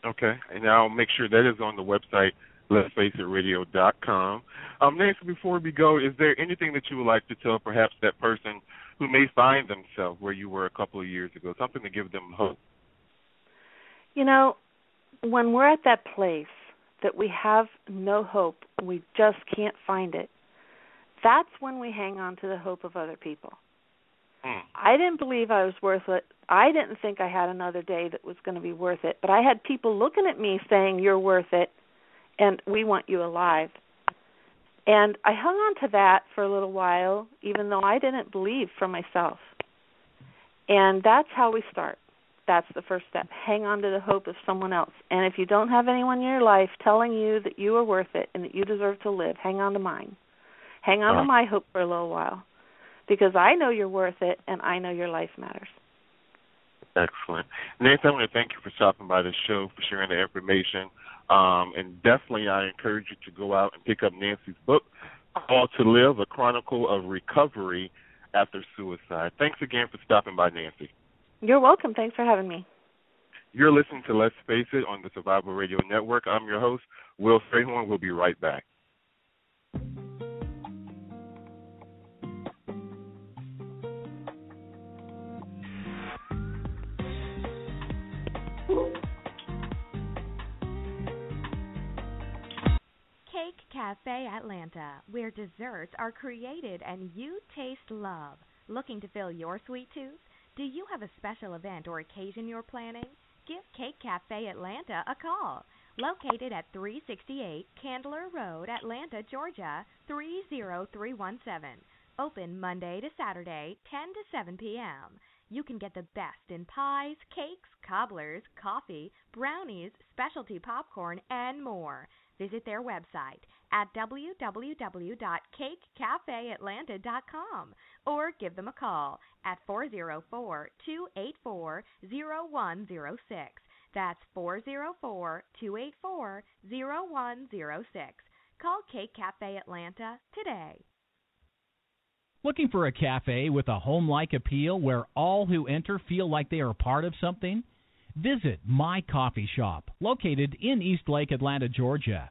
Okay, and I'll make sure that is on the website, let's face it radio.com. Um, Nancy, before we go, is there anything that you would like to tell perhaps that person who may find themselves where you were a couple of years ago, something to give them hope? You know, when we're at that place that we have no hope, we just can't find it, that's when we hang on to the hope of other people. Hmm. I didn't believe I was worth it. I didn't think I had another day that was going to be worth it. But I had people looking at me saying, You're worth it, and we want you alive. And I hung on to that for a little while, even though I didn't believe for myself. And that's how we start. That's the first step. Hang on to the hope of someone else. And if you don't have anyone in your life telling you that you are worth it and that you deserve to live, hang on to mine. Hang on Uh. to my hope for a little while. Because I know you're worth it and I know your life matters. Excellent. Nancy, I want to thank you for stopping by the show, for sharing the information. Um, and definitely, I encourage you to go out and pick up Nancy's book called To Live, a Chronicle of Recovery After Suicide. Thanks again for stopping by, Nancy. You're welcome. Thanks for having me. You're listening to Let's Face It on the Survival Radio Network. I'm your host, Will Strayhorn. We'll be right back. Cafe Atlanta, where desserts are created and you taste love. Looking to fill your sweet tooth? Do you have a special event or occasion you're planning? Give Cake Cafe Atlanta a call. Located at 368 Candler Road, Atlanta, Georgia 30317. Open Monday to Saturday, 10 to 7 p.m. You can get the best in pies, cakes, cobblers, coffee, brownies, specialty popcorn, and more. Visit their website at www.cakecafeatlanta.com or give them a call at 404 284 0106. That's 404 284 0106. Call Cake Cafe Atlanta today. Looking for a cafe with a home like appeal where all who enter feel like they are part of something? Visit My Coffee Shop, located in Eastlake, Atlanta, Georgia.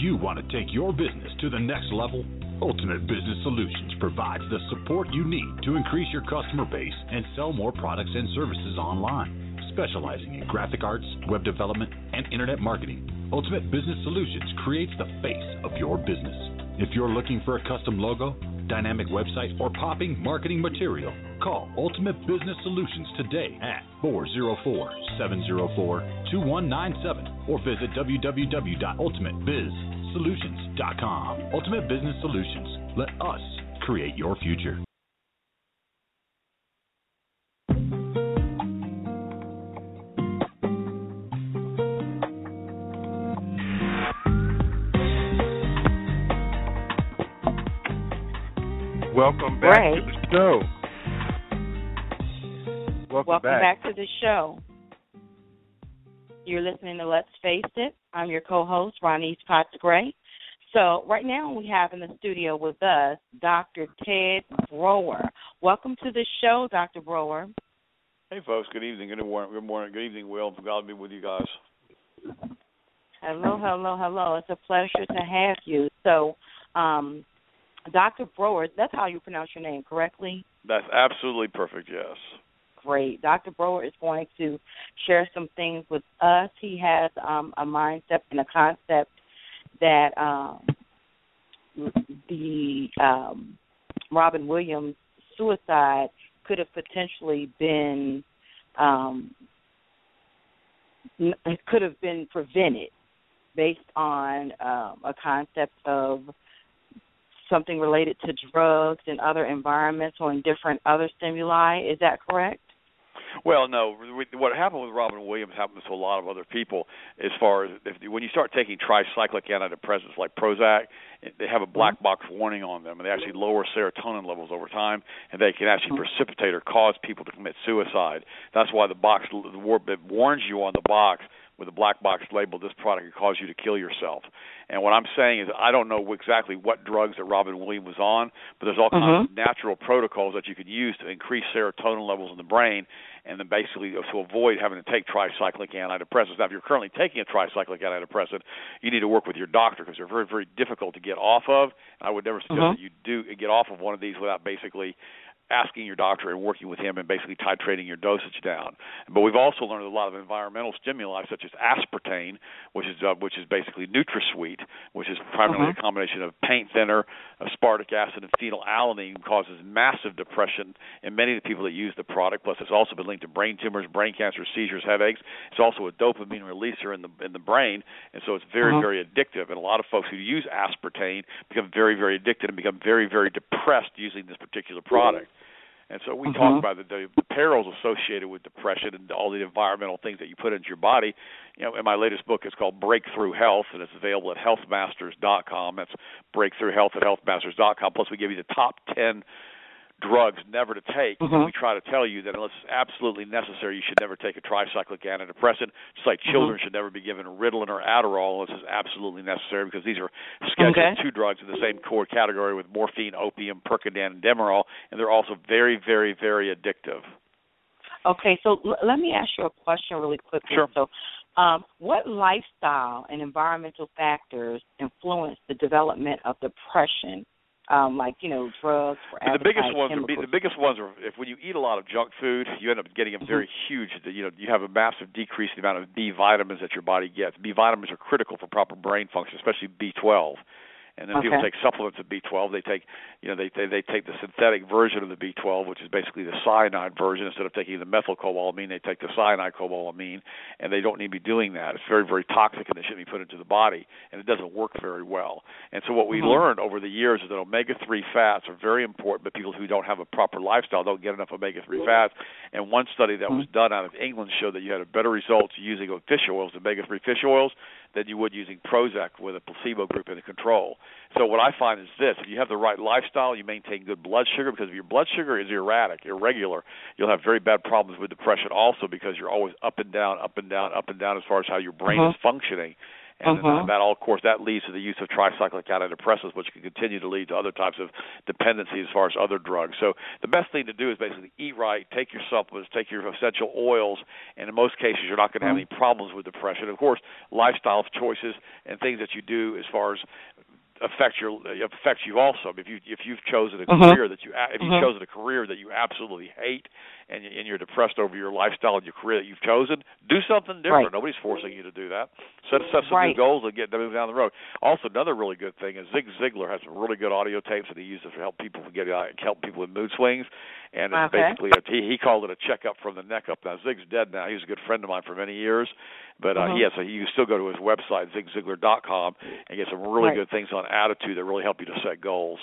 you want to take your business to the next level? Ultimate Business Solutions provides the support you need to increase your customer base and sell more products and services online. Specializing in graphic arts, web development, and internet marketing, Ultimate Business Solutions creates the face of your business. If you're looking for a custom logo, dynamic website, or popping marketing material, call Ultimate Business Solutions today at 404 704 2197 or visit www.ultimatebizsolutions.com. Ultimate Business Solutions. Let us create your future. Welcome back Ray. to the show. Welcome, Welcome back. back to the show. You're listening to Let's Face It. I'm your co-host, Ronnie Potts Gray. So right now we have in the studio with us Dr. Ted Broer. Welcome to the show, Dr. Broer. Hey, folks. Good evening. Good morning. Good morning. Good evening, Will. God be with you guys. Hello, hello, hello. It's a pleasure to have you. So, um, Dr. Broer, that's how you pronounce your name correctly? That's absolutely perfect. Yes. Great. Dr. Broer is going to share some things with us. He has um, a mindset and a concept that um, the um, Robin Williams suicide could have potentially been um, could have been prevented based on um, a concept of something related to drugs and other environments or in different other stimuli. Is that correct? Well, no. What happened with Robin Williams happens to a lot of other people. As far as if when you start taking tricyclic antidepressants like Prozac, they have a black mm-hmm. box warning on them, and they actually lower serotonin levels over time, and they can actually mm-hmm. precipitate or cause people to commit suicide. That's why the box the war- it warns you on the box with a black box label, this product could cause you to kill yourself. And what I'm saying is, I don't know exactly what drugs that Robin Williams was on, but there's all kinds of natural protocols that you could use to increase serotonin levels in the brain, and then basically to avoid having to take tricyclic antidepressants. Now, if you're currently taking a tricyclic antidepressant, you need to work with your doctor because they're very, very difficult to get off of. I would never suggest Mhm. that you do get off of one of these without basically asking your doctor and working with him and basically titrating your dosage down. But we've also learned a lot of environmental stimuli such as aspartame, which is uh, which is basically NutraSweet, which is primarily Mhm. a combination of paint thinner, aspartic acid, and phenylalanine, causes massive depression in many of the people that use the product. Plus, it's also been linked to brain tumors, brain cancer, seizures, headaches. It's also a dopamine releaser in the in the brain, and so it's very Mhm. very addictive. And a lot of folks who use aspartame become very very addicted and become very very depressed using this particular product. And so we Mhm. talk about the, the, the perils associated with depression and all the environmental things that you put into your body. You know, in my latest book, it's called Breakthrough Health, and it's available at healthmasters.com. That's Breakthrough Health at healthmasters.com. Plus, we give you the top ten drugs never to take, Mhm. and we try to tell you that unless it's absolutely necessary, you should never take a tricyclic antidepressant. Just like children Mhm. should never be given Ritalin or Adderall unless it's absolutely necessary, because these are Schedule Okay. two drugs in the same core category with morphine, opium, Percodan, and Demerol, and they're also very, very, very addictive. Okay, so l- let me ask you a question really quickly. Sure. So, um, what lifestyle and environmental factors influence the development of depression? Um, like you know, drugs or But the biggest ones are the biggest ones are if when you eat a lot of junk food, you end up getting a very huge. You know, you have a massive decrease in the amount of B vitamins that your body gets. B vitamins are critical for proper brain function, especially B12. And then people take supplements of B12. They take, you know, they, they they take the synthetic version of the B12, which is basically the cyanide version. Instead of taking the methylcobalamin, they take the cyanide cobalamin, and they don't need to be doing that. It's very very toxic, and they shouldn't be put into the body, and it doesn't work very well. And so what we Mhm. learned over the years is that omega-3 fats are very important, but people who don't have a proper lifestyle don't get enough omega-3 fats. And one study that was done out of England showed that you had a better results using fish oils, omega-3 fish oils, than you would using Prozac with a placebo group in the control. So what I find is this: if you have the right lifestyle, you maintain good blood sugar because if your blood sugar is erratic, irregular, you'll have very bad problems with depression also because you're always up and down, up and down, up and down as far as how your brain Mhm. is functioning. And Mhm. uh, that all, of course, that leads to the use of tricyclic antidepressants, which can continue to lead to other types of dependency as far as other drugs. So the best thing to do is basically eat right, take your supplements, take your essential oils, and in most cases, you're not going to have any problems with depression. Of course, lifestyle choices and things that you do as far as affect your affects you also. If you if you've chosen a Mhm. career that you if you've Mhm. chosen a career that you absolutely hate and and you're depressed over your lifestyle and your career that you've chosen, do something different. Right. Nobody's forcing you to do that. Set set some new goals and get move down the road. Also, another really good thing is Zig Ziglar has some really good audio tapes that he uses to help people get uh, help people with mood swings. And it's Okay. basically a, he he called it a checkup from the neck up. Now Zig's dead now. He was a good friend of mine for many years, but uh, Mhm. yeah, so you can still go to his website zigziglar.com and get some really Right. good things on attitude that really help you to set goals.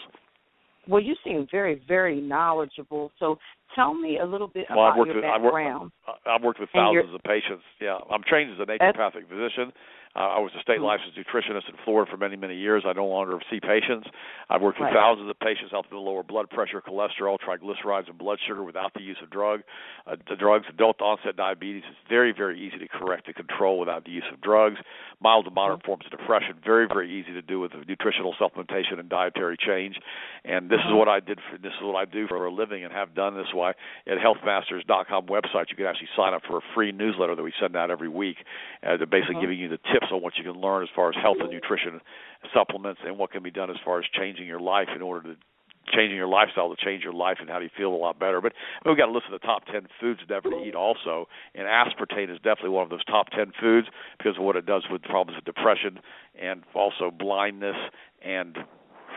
Well, you seem very, very knowledgeable. So, tell me a little bit Well, I've about worked your with I've worked, background. I've worked with your- thousands of patients. Yeah, I'm trained as a naturopathic physician. Uh, I was a state Mhm. licensed nutritionist in Florida for many, many years. I no longer see patients. I've worked with Right. thousands of patients helping to lower blood pressure, cholesterol, triglycerides, and blood sugar without the use of drug. Uh, the drugs, adult onset diabetes is very, very easy to correct and control without the use of drugs. Mild to moderate forms of depression, very, very easy to do with nutritional supplementation and dietary change. And this is Mhm. what I did. For, this is what I do for a living and have done this way. At healthmasters.com website, you can actually sign up for a free newsletter that we send out every week, uh, basically Mhm. giving you the tips on what you can learn as far as health and nutrition supplements and what can be done as far as changing your life in order to changing your lifestyle to change your life and how do you feel a lot better. But we've got to list of the top 10 foods never to eat also. And aspartame is definitely one of those top 10 foods because of what it does with problems with depression and also blindness and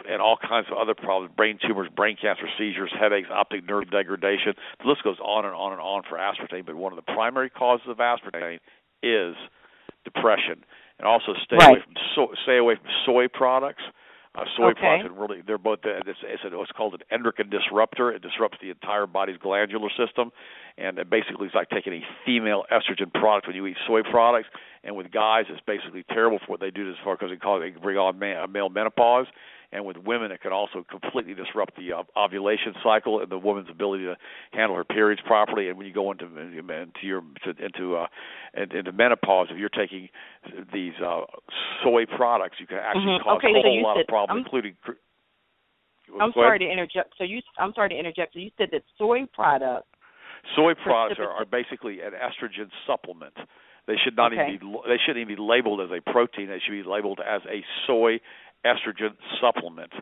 and all kinds of other problems brain tumors, brain cancer, seizures, headaches, optic nerve degradation. The list goes on and on and on for aspartame. But one of the primary causes of aspartame is depression. And also stay Right. away from so, stay away from soy products. Uh, soy Okay. products and really they're both uh, it's, it's a, what's called an endocrine disruptor. It disrupts the entire body's glandular system, and it basically it's like taking a female estrogen product when you eat soy products. And with guys, it's basically terrible for what they do as far because it cause it can bring on ma- male menopause. And with women, it can also completely disrupt the uh, ovulation cycle and the woman's ability to handle her periods properly. And when you go into into your to, into uh, into menopause, if you're taking these uh, soy products, you can actually Mhm. cause Okay, a whole you lot said- of problems, I'm- including. cr- I'm Go ahead. sorry to interject. So you, I'm sorry to interject. So you said that soy products. Soy products are, are basically an estrogen supplement. They should not Okay. even be they shouldn't even be labeled as a protein. They should be labeled as a soy estrogen supplement.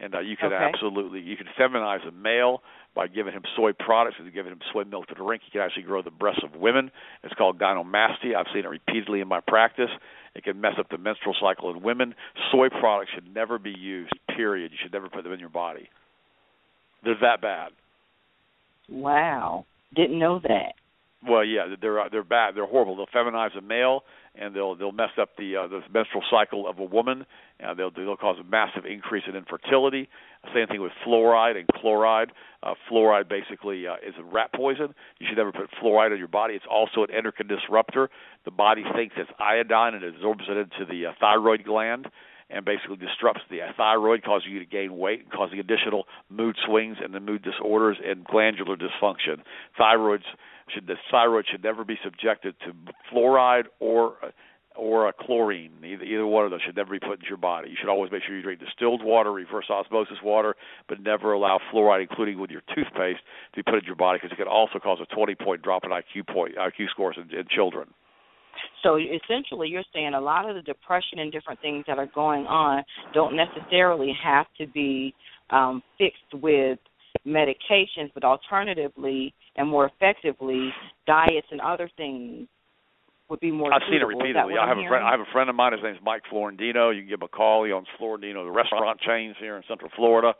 And uh, you can Okay. absolutely you can feminize a male by giving him soy products and giving him soy milk to drink. You can actually grow the breasts of women. It's called gynecomastia. I've seen it repeatedly in my practice. It can mess up the menstrual cycle in women. Soy products should never be used. Period. You should never put them in your body. They're that bad. Wow, didn't know that. Well, yeah, they're uh, they're bad. They're horrible. They'll feminize a male, and they'll they'll mess up the uh, the menstrual cycle of a woman, and they'll they'll cause a massive increase in infertility. Same thing with fluoride and chloride. Uh, fluoride basically uh, is a rat poison. You should never put fluoride in your body. It's also an endocrine disruptor. The body thinks it's iodine and it absorbs it into the uh, thyroid gland, and basically disrupts the thyroid, causing you to gain weight, and causing additional mood swings and the mood disorders and glandular dysfunction. Thyroids should the thyroid should never be subjected to fluoride or or a chlorine. Either, either one of those should never be put into your body. You should always make sure you drink distilled water, reverse osmosis water, but never allow fluoride, including with your toothpaste, to be put in your body because it can also cause a 20 point drop in IQ point IQ scores in, in children. So essentially, you're saying a lot of the depression and different things that are going on don't necessarily have to be um, fixed with medications, but alternatively and more effectively, diets and other things would be more. I've seen it suitable. Is that repeatedly. I I'm have a friend. hearing? I have a friend of mine. His name's Mike Florentino. You can give him a call. He owns Florentino, the restaurant chains here in Central Florida,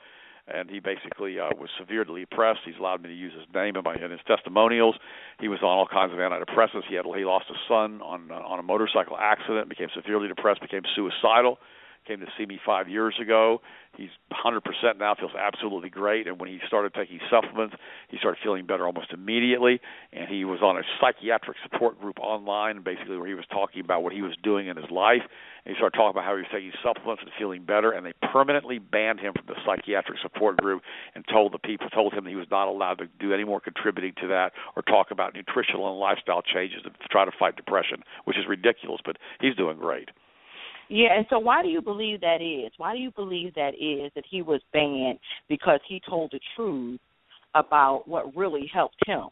and he basically uh, was severely depressed. He's allowed me to use his name in, my, in his testimonials. He was on all kinds of antidepressants. He had he lost a son on uh, on a motorcycle accident. Became severely depressed. Became suicidal. Came to see me five years ago. He's 100% now, feels absolutely great. And when he started taking supplements, he started feeling better almost immediately. And he was on a psychiatric support group online, basically, where he was talking about what he was doing in his life. And he started talking about how he was taking supplements and feeling better. And they permanently banned him from the psychiatric support group and told the people, told him that he was not allowed to do any more contributing to that or talk about nutritional and lifestyle changes to try to fight depression, which is ridiculous. But he's doing great. Yeah, and so why do you believe that is? Why do you believe that is that he was banned because he told the truth about what really helped him?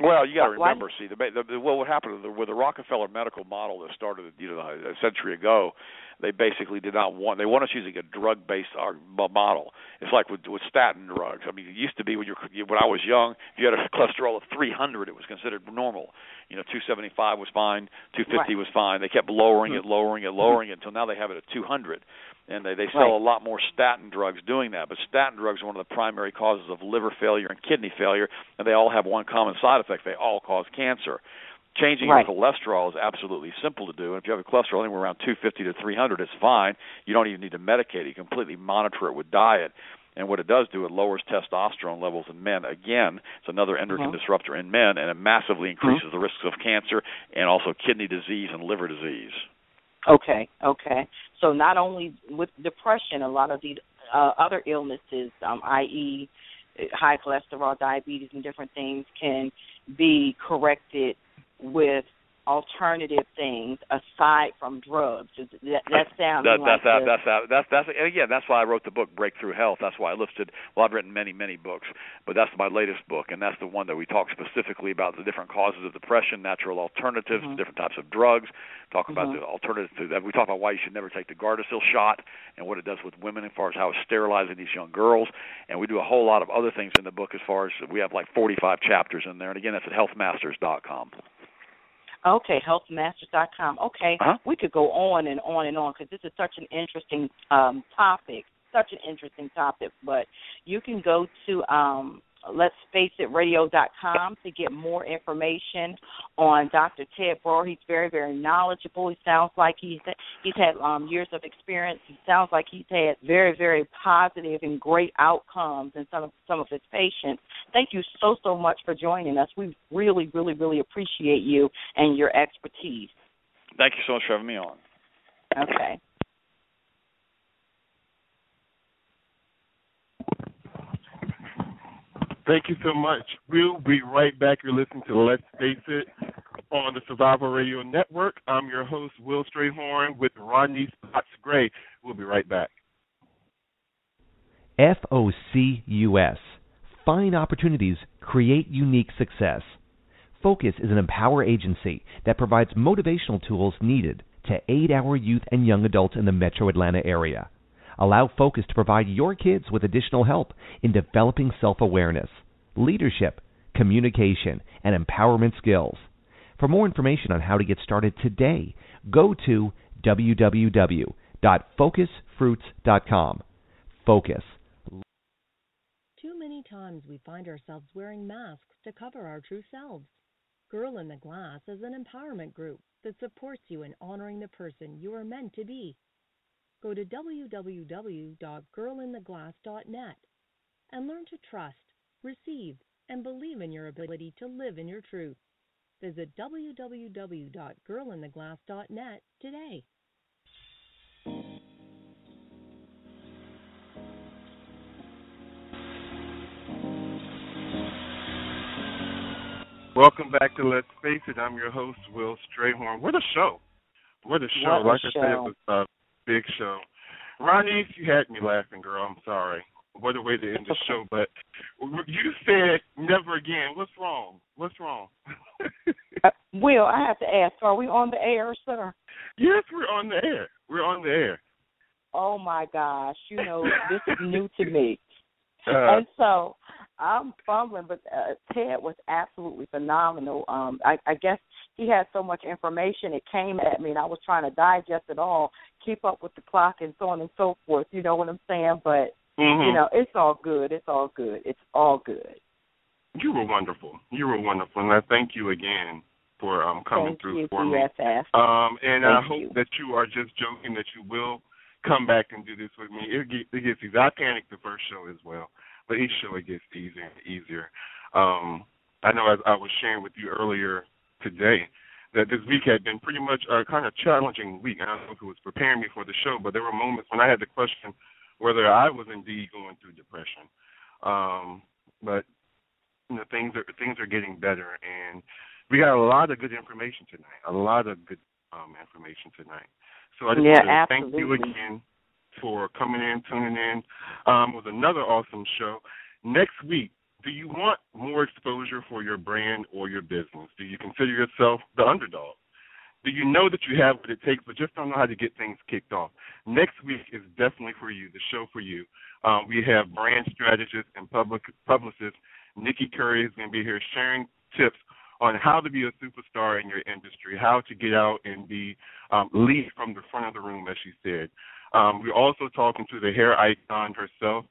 Well, you got to remember, see, the, the, the well, what happened with the, with the Rockefeller medical model that started, you know, a century ago, they basically did not want. They want us using a drug-based model. It's like with with statin drugs. I mean, it used to be when you when I was young, if you had a (laughs) cholesterol of 300, it was considered normal. You know, 275 was fine, 250 Right. was fine. They kept lowering it, Mhm. lowering it, lowering it until now they have it at 200 and they they sell Right. a lot more statin drugs doing that. But statin drugs are one of the primary causes of liver failure and kidney failure, and they all have one common side effect: they all cause cancer. Changing Right. your cholesterol is absolutely simple to do, and if you have a cholesterol anywhere around 250 to 300, it's fine. You don't even need to medicate it; you completely monitor it with diet. And what it does do, it lowers testosterone levels in men. Again, it's another endocrine Mhm. disruptor in men, and it massively increases the risks of cancer and also kidney disease and liver disease. Okay, okay. So not only with depression, a lot of the uh, other illnesses, um, i.e., high cholesterol, diabetes, and different things, can be corrected with alternative things aside from drugs. That, that sounds that, like that's the- that's that's that's that's again that's why I wrote the book Breakthrough Health. That's why I listed. Well, I've written many many books, but that's my latest book, and that's the one that we talk specifically about the different causes of depression, natural alternatives, Mhm. different types of drugs. Talk about Mhm. the alternatives to that. We talk about why you should never take the Gardasil shot and what it does with women as far as how it's sterilizing these young girls. And we do a whole lot of other things in the book as far as we have like 45 chapters in there. And again, that's at healthmasters.com. Okay, healthmasters.com. Okay, Uh-huh. we could go on and on and on because this is such an interesting um, topic, such an interesting topic. But you can go to um, let's face it radio.com to get more information on Dr. Ted Broer. He's very, very knowledgeable. He sounds like he's he's had um, years of experience. He sounds like he's had very, very positive and great outcomes in some of some of his patients. Thank you so so much for joining us. We really, really, really appreciate you and your expertise. Thank you so much for having me on. Okay. Thank you so much. We'll be right back. You're listening to Let's Face It on the Survival Radio Network. I'm your host, Will Strayhorn, with Ronnie Potts Gray. We'll be right back. FOCUS. Find opportunities, create unique success. Focus is an empower agency that provides motivational tools needed to aid our youth and young adults in the metro Atlanta area. Allow Focus to provide your kids with additional help in developing self awareness, leadership, communication, and empowerment skills. For more information on how to get started today, go to www.focusfruits.com. Focus. Too many times we find ourselves wearing masks to cover our true selves. Girl in the Glass is an empowerment group that supports you in honoring the person you are meant to be go to www.girlintheglass.net and learn to trust, receive, and believe in your ability to live in your truth. Visit www.girlintheglass.net today. Welcome back to Let's Face It. I'm your host, Will Strayhorn. What a show! What a show! What a like show. I said, it was uh, big show. Ronnie, you had me laughing, girl. I'm sorry. What a way to end the show. But you said never again. What's wrong? What's wrong? Uh, Will, I have to ask, are we on the air, sir? yes, we're on the air. We're on the air. Oh my gosh, you know, this is new to me. (laughs) Uh, and so I'm fumbling, but uh, Ted was absolutely phenomenal. Um, I, I guess he had so much information, it came at me, and I was trying to digest it all, keep up with the clock, and so on and so forth. You know what I'm saying? But Mhm. you know, it's all good. It's all good. It's all good. You were wonderful. You were wonderful, and I thank you again for um coming Thank through you, for me. BFF. Um, and I hope you. that you are just joking that you will come back and do this with me. It, get, it gets easier. I panicked the first show as well, but each show it gets easier and easier. Um, I know as I was sharing with you earlier today that this week had been pretty much a kind of challenging week. I don't know if it was preparing me for the show, but there were moments when I had to question whether I was indeed going through depression. Um, but you know, things are things are getting better, and we got a lot of good information tonight. A lot of good um, information tonight. So I just Yeah, want to thank you again for coming in, tuning in. Um, it was another awesome show. Next week, do you want more exposure for your brand or your business? Do you consider yourself the underdog? Do you know that you have what it takes, but just don't know how to get things kicked off? Next week is definitely for you, the show for you. Um, we have brand strategist and public publicist Nikki Curry is going to be here sharing tips on how to be a superstar in your industry, how to get out and be um, lead from the front of the room, as she said. Um, we're also talking to the hair icon herself.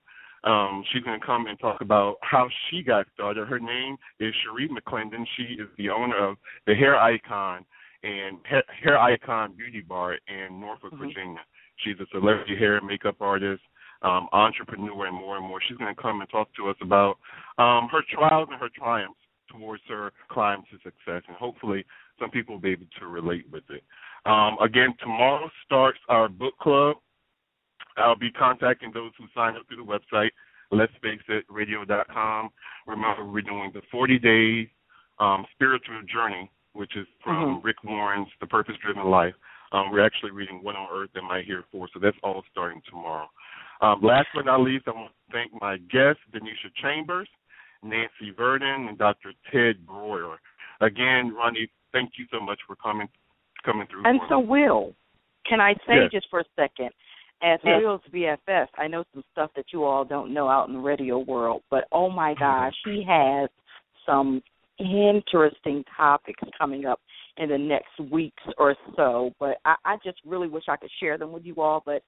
Um, she's going to come and talk about how she got started. Her name is Cherie McClendon. She is the owner of the Hair Icon and Hair, Icon Beauty Bar in Norfolk, Virginia. She's a celebrity hair and makeup artist, um, entrepreneur, and more and more. She's going to come and talk to us about um, her trials and her triumphs towards her climb to success, and hopefully some people will be able to relate with it. Um, again, tomorrow starts our book club. I'll be contacting those who sign up through the website, let's face it, radio.com. Remember, we're doing the 40 day um, spiritual journey, which is from Mhm. Rick Warren's The Purpose Driven Life. Um, we're actually reading What on Earth Am I Here For? So that's all starting tomorrow. Um, last but not least, I want to thank my guests, Denisha Chambers, Nancy Verdon, and Dr. Ted Broer. Again, Ronnie, thank you so much for coming coming through. And so, me. Will, can I say Yes. just for a second, as Yes. Will's BFF, I know some stuff that you all don't know out in the radio world, but oh my mm-hmm. gosh, he has some interesting topics coming up in the next weeks or so. But I, I just really wish I could share them with you all, but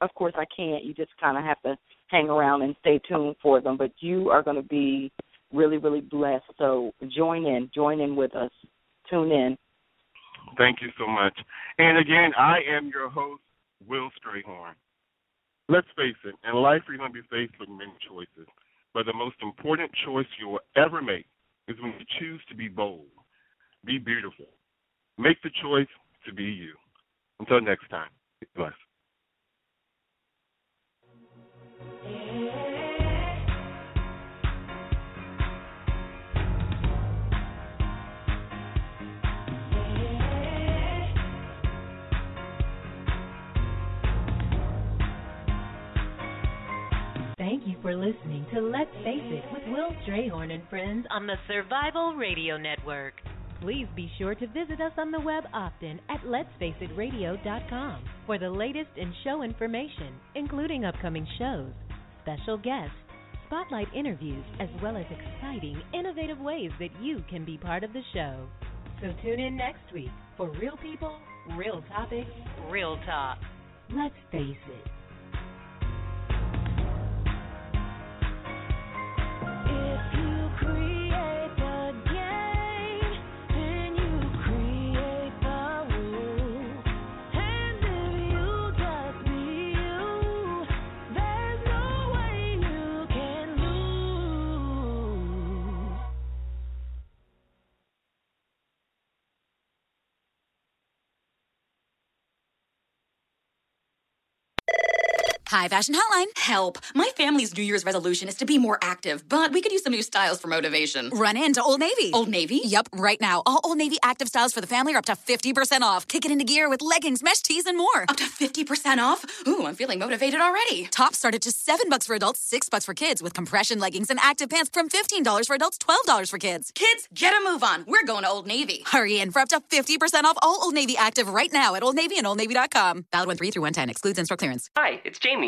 of course I can't. You just kind of have to hang around and stay tuned for them. But you are going to be really, really blessed. So join in, join in with us. Tune in. Thank you so much. And again, I am your host, Will Strayhorn. Let's face it, in life you're going to be faced with many choices. But the most important choice you will ever make is when you choose to be bold, be beautiful. Make the choice to be you. Until next time, be blessed. Thank you for listening to Let's Face It with Will Strayhorn and friends on the Survival Radio Network. Please be sure to visit us on the web often at letsfaceitradio.com for the latest in show information, including upcoming shows, special guests, spotlight interviews, as well as exciting, innovative ways that you can be part of the show. So tune in next week for real people, real topics, real talk. Let's face it. Hi, Fashion Hotline. Help. My family's New Year's resolution is to be more active, but we could use some new styles for motivation. Run into Old Navy. Old Navy? Yep, right now. All Old Navy active styles for the family are up to 50% off. Kick it into gear with leggings, mesh tees, and more. Up to 50% off? Ooh, I'm feeling motivated already. Tops start at just 7 bucks for adults, 6 bucks for kids, with compression leggings and active pants from $15 for adults, $12 for kids. Kids, get a move on. We're going to Old Navy. Hurry in for up to 50% off all Old Navy active right now at Old Navy and OldNavy.com. Valid 1 3 through 110. Excludes in-store clearance. Hi, it's Jamie,